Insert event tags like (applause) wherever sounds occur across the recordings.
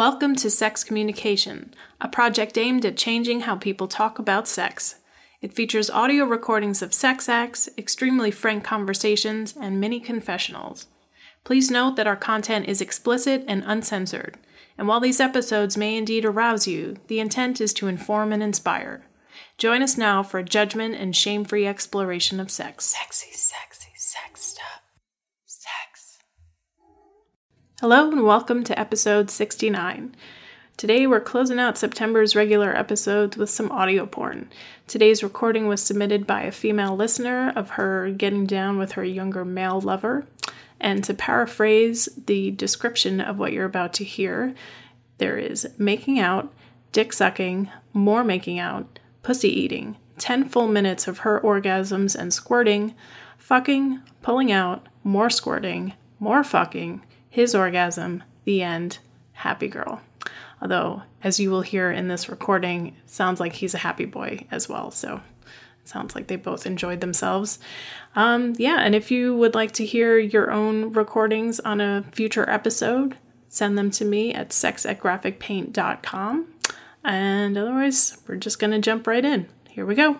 Welcome to Sex Communication, a project aimed at changing how people talk about sex. It features audio recordings of sex acts, extremely frank conversations, and many confessionals. Please note that our content is explicit and uncensored, and while these episodes may indeed arouse you, the intent is to inform and inspire. Join us now for a judgment and shame free exploration of sex. Sexy, sex stuff. Sex. Hello, and welcome to episode 69. Today, we're closing out September's regular episodes with some audio porn. Today's recording was submitted by a female listener of her getting down with her younger male lover. And to paraphrase the description of what you're about to hear, there is making out, dick sucking, more making out, pussy eating, 10 full minutes of her orgasms and squirting, fucking, pulling out, more squirting, more fucking, his orgasm, the end, happy girl. Although, as you will hear in this recording, sounds like he's a happy boy as well. So sounds like they both enjoyed themselves. Um, yeah, and if you would like to hear your own recordings on a future episode, send them to me at sex at graphicpaint.com. And otherwise, we're just going to jump right in. Here we go.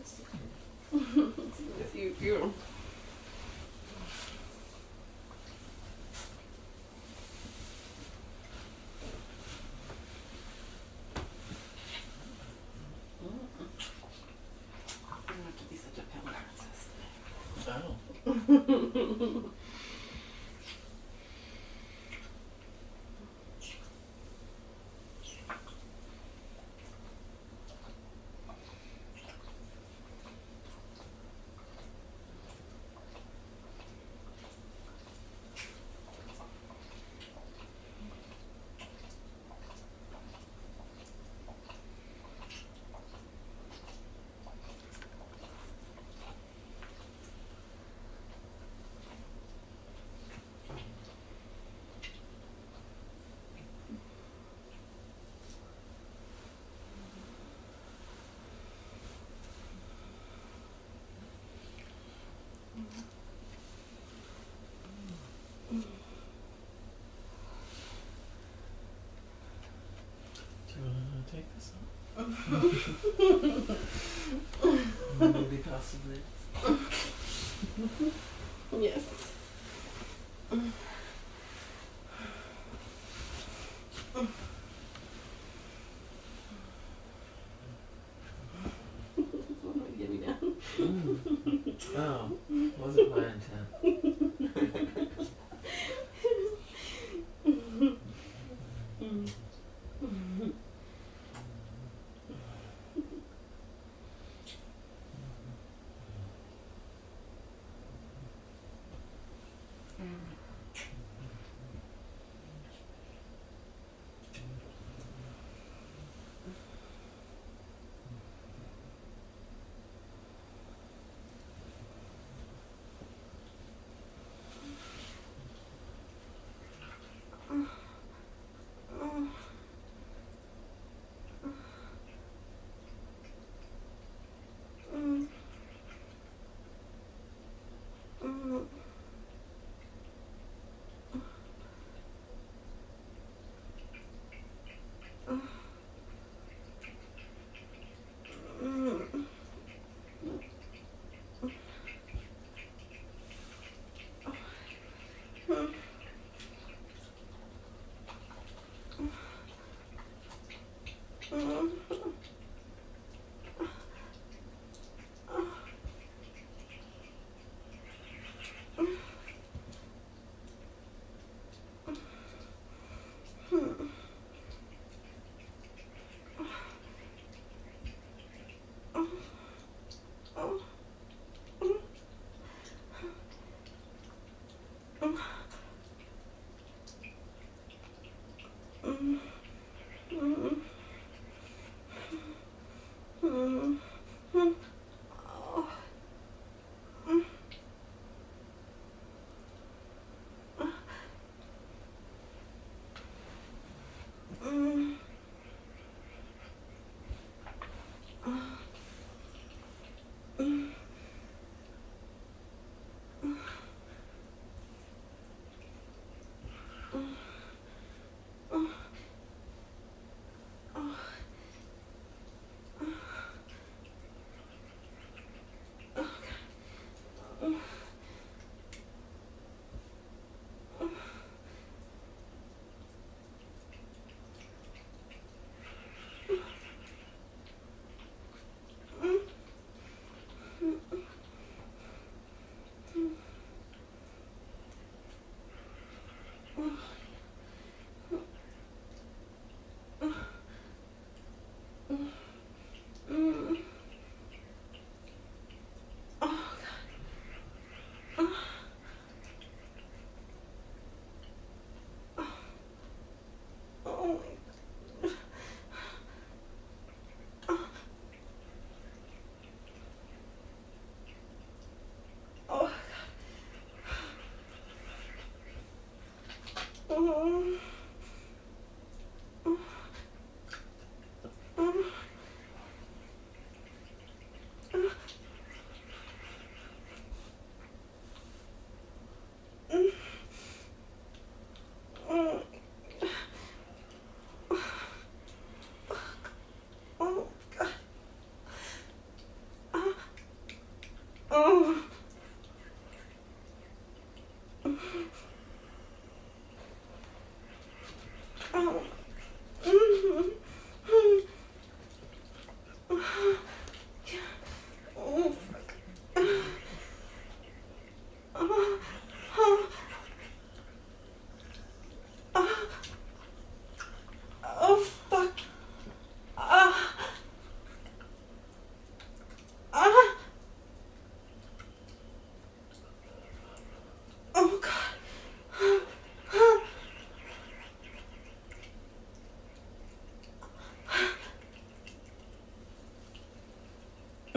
If you, if you. You (laughs) to take this off? (laughs) Maybe possibly. (laughs) Yes.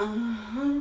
Uh-huh.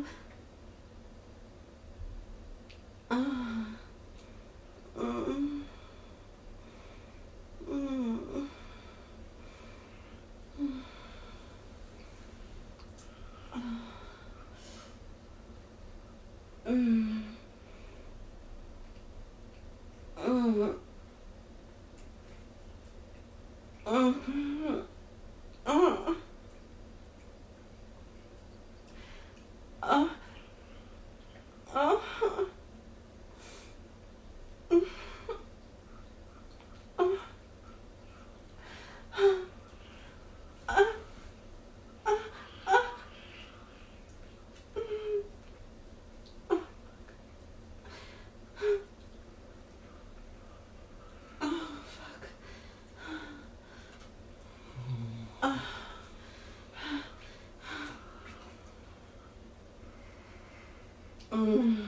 Mm.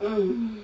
Mm.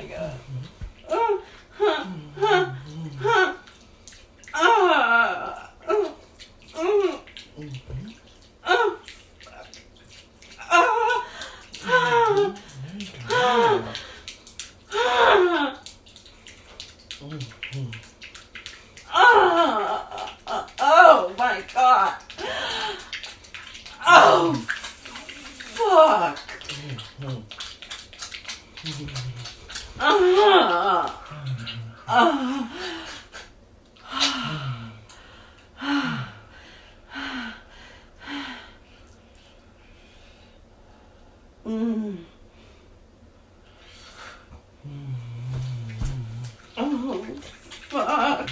Oh fuck.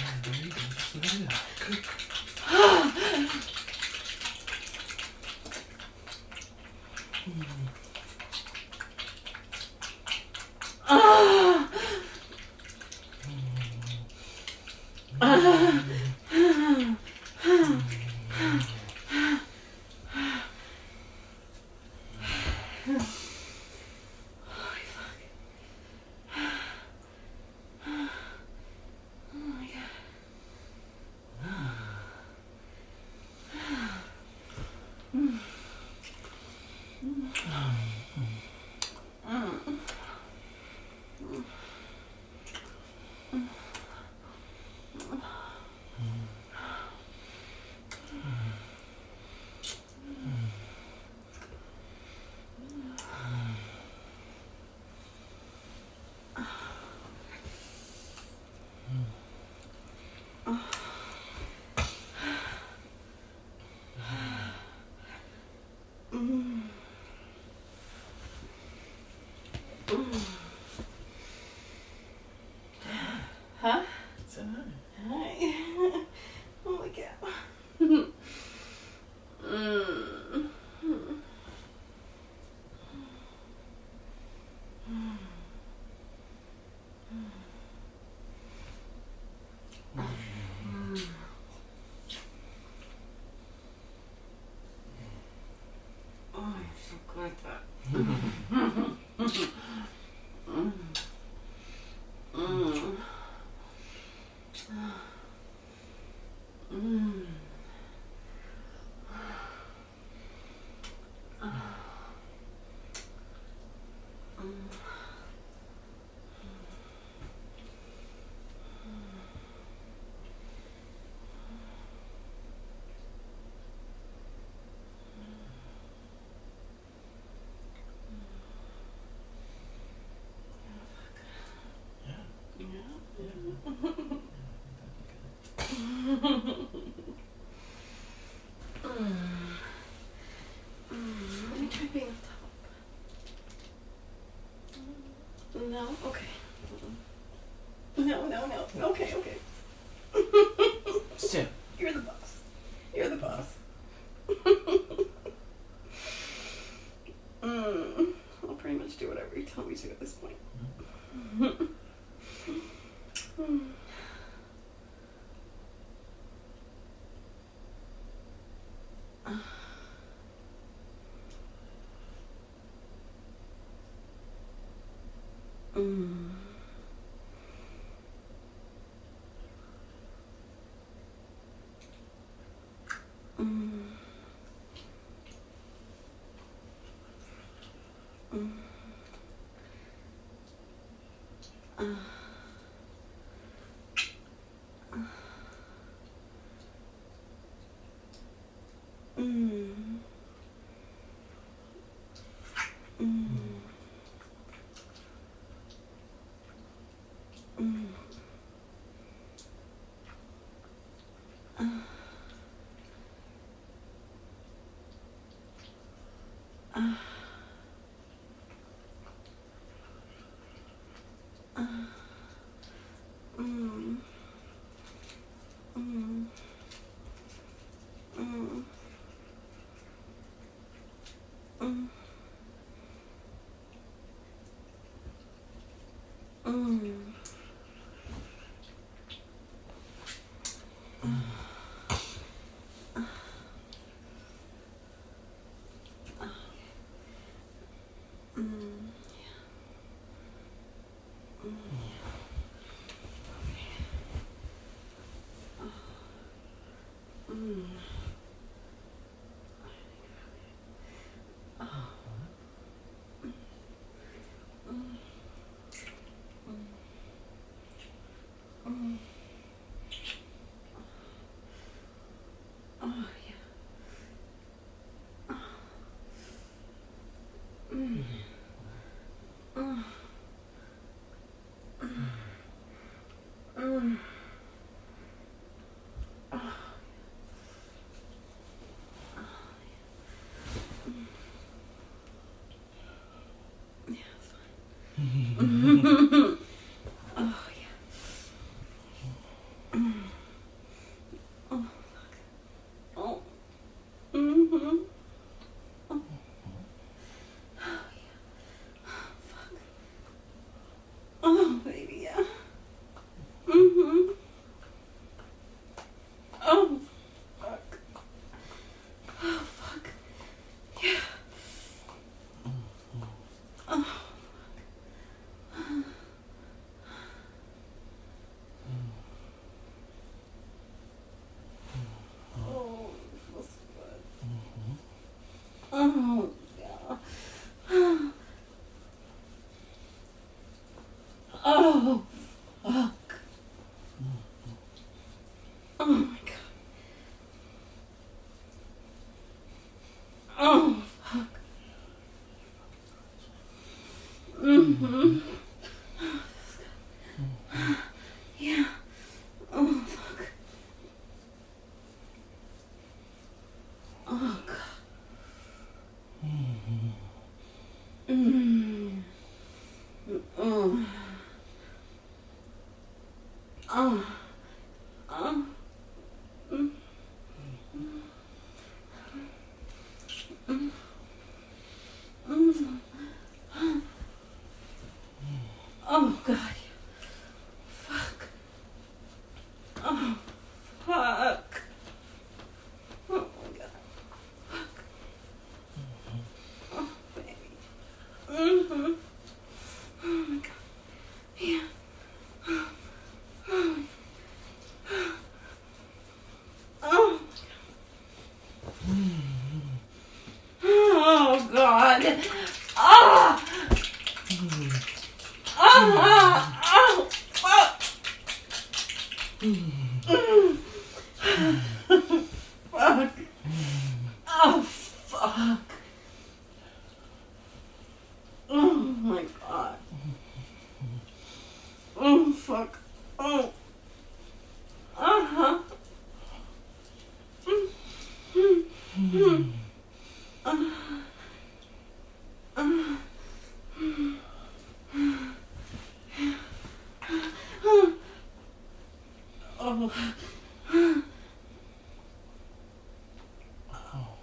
That. No, no. Okay, Uh. Mm-hmm. Mm-hmm.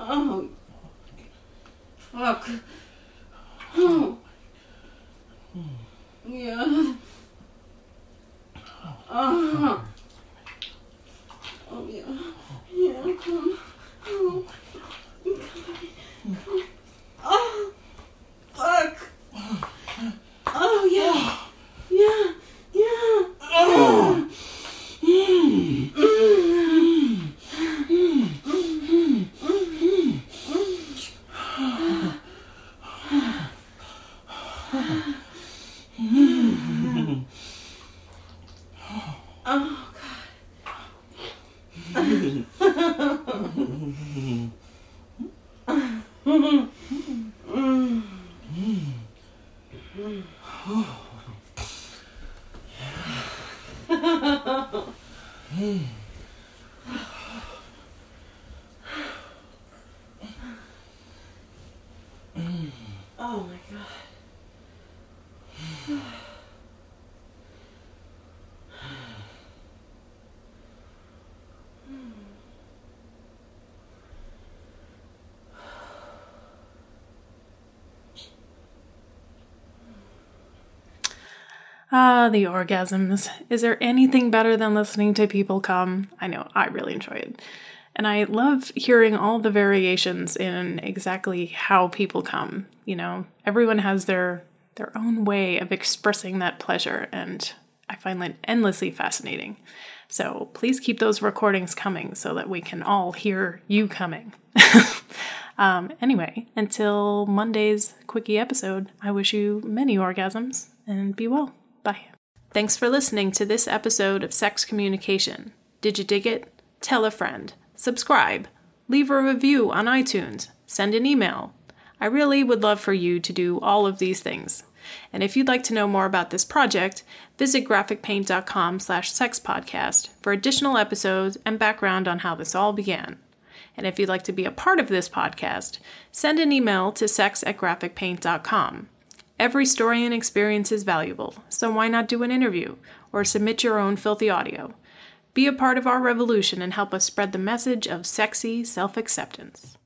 Oh, look, Oh my god. Ah, the orgasms. Is there anything better than listening to people come? I know, I really enjoy it. And I love hearing all the variations in exactly how people come. You know, everyone has their their own way of expressing that pleasure and I find that endlessly fascinating. So please keep those recordings coming so that we can all hear you coming. (laughs) um, anyway, until Monday's quickie episode, I wish you many orgasms and be well. Bye. Thanks for listening to this episode of Sex Communication. Did you dig it? Tell a friend. Subscribe. Leave a review on iTunes. Send an email. I really would love for you to do all of these things. And if you'd like to know more about this project, visit graphicpaint.com slash sexpodcast for additional episodes and background on how this all began. And if you'd like to be a part of this podcast, send an email to sex at graphicpaint.com. Every story and experience is valuable, so why not do an interview or submit your own filthy audio? Be a part of our revolution and help us spread the message of sexy self acceptance.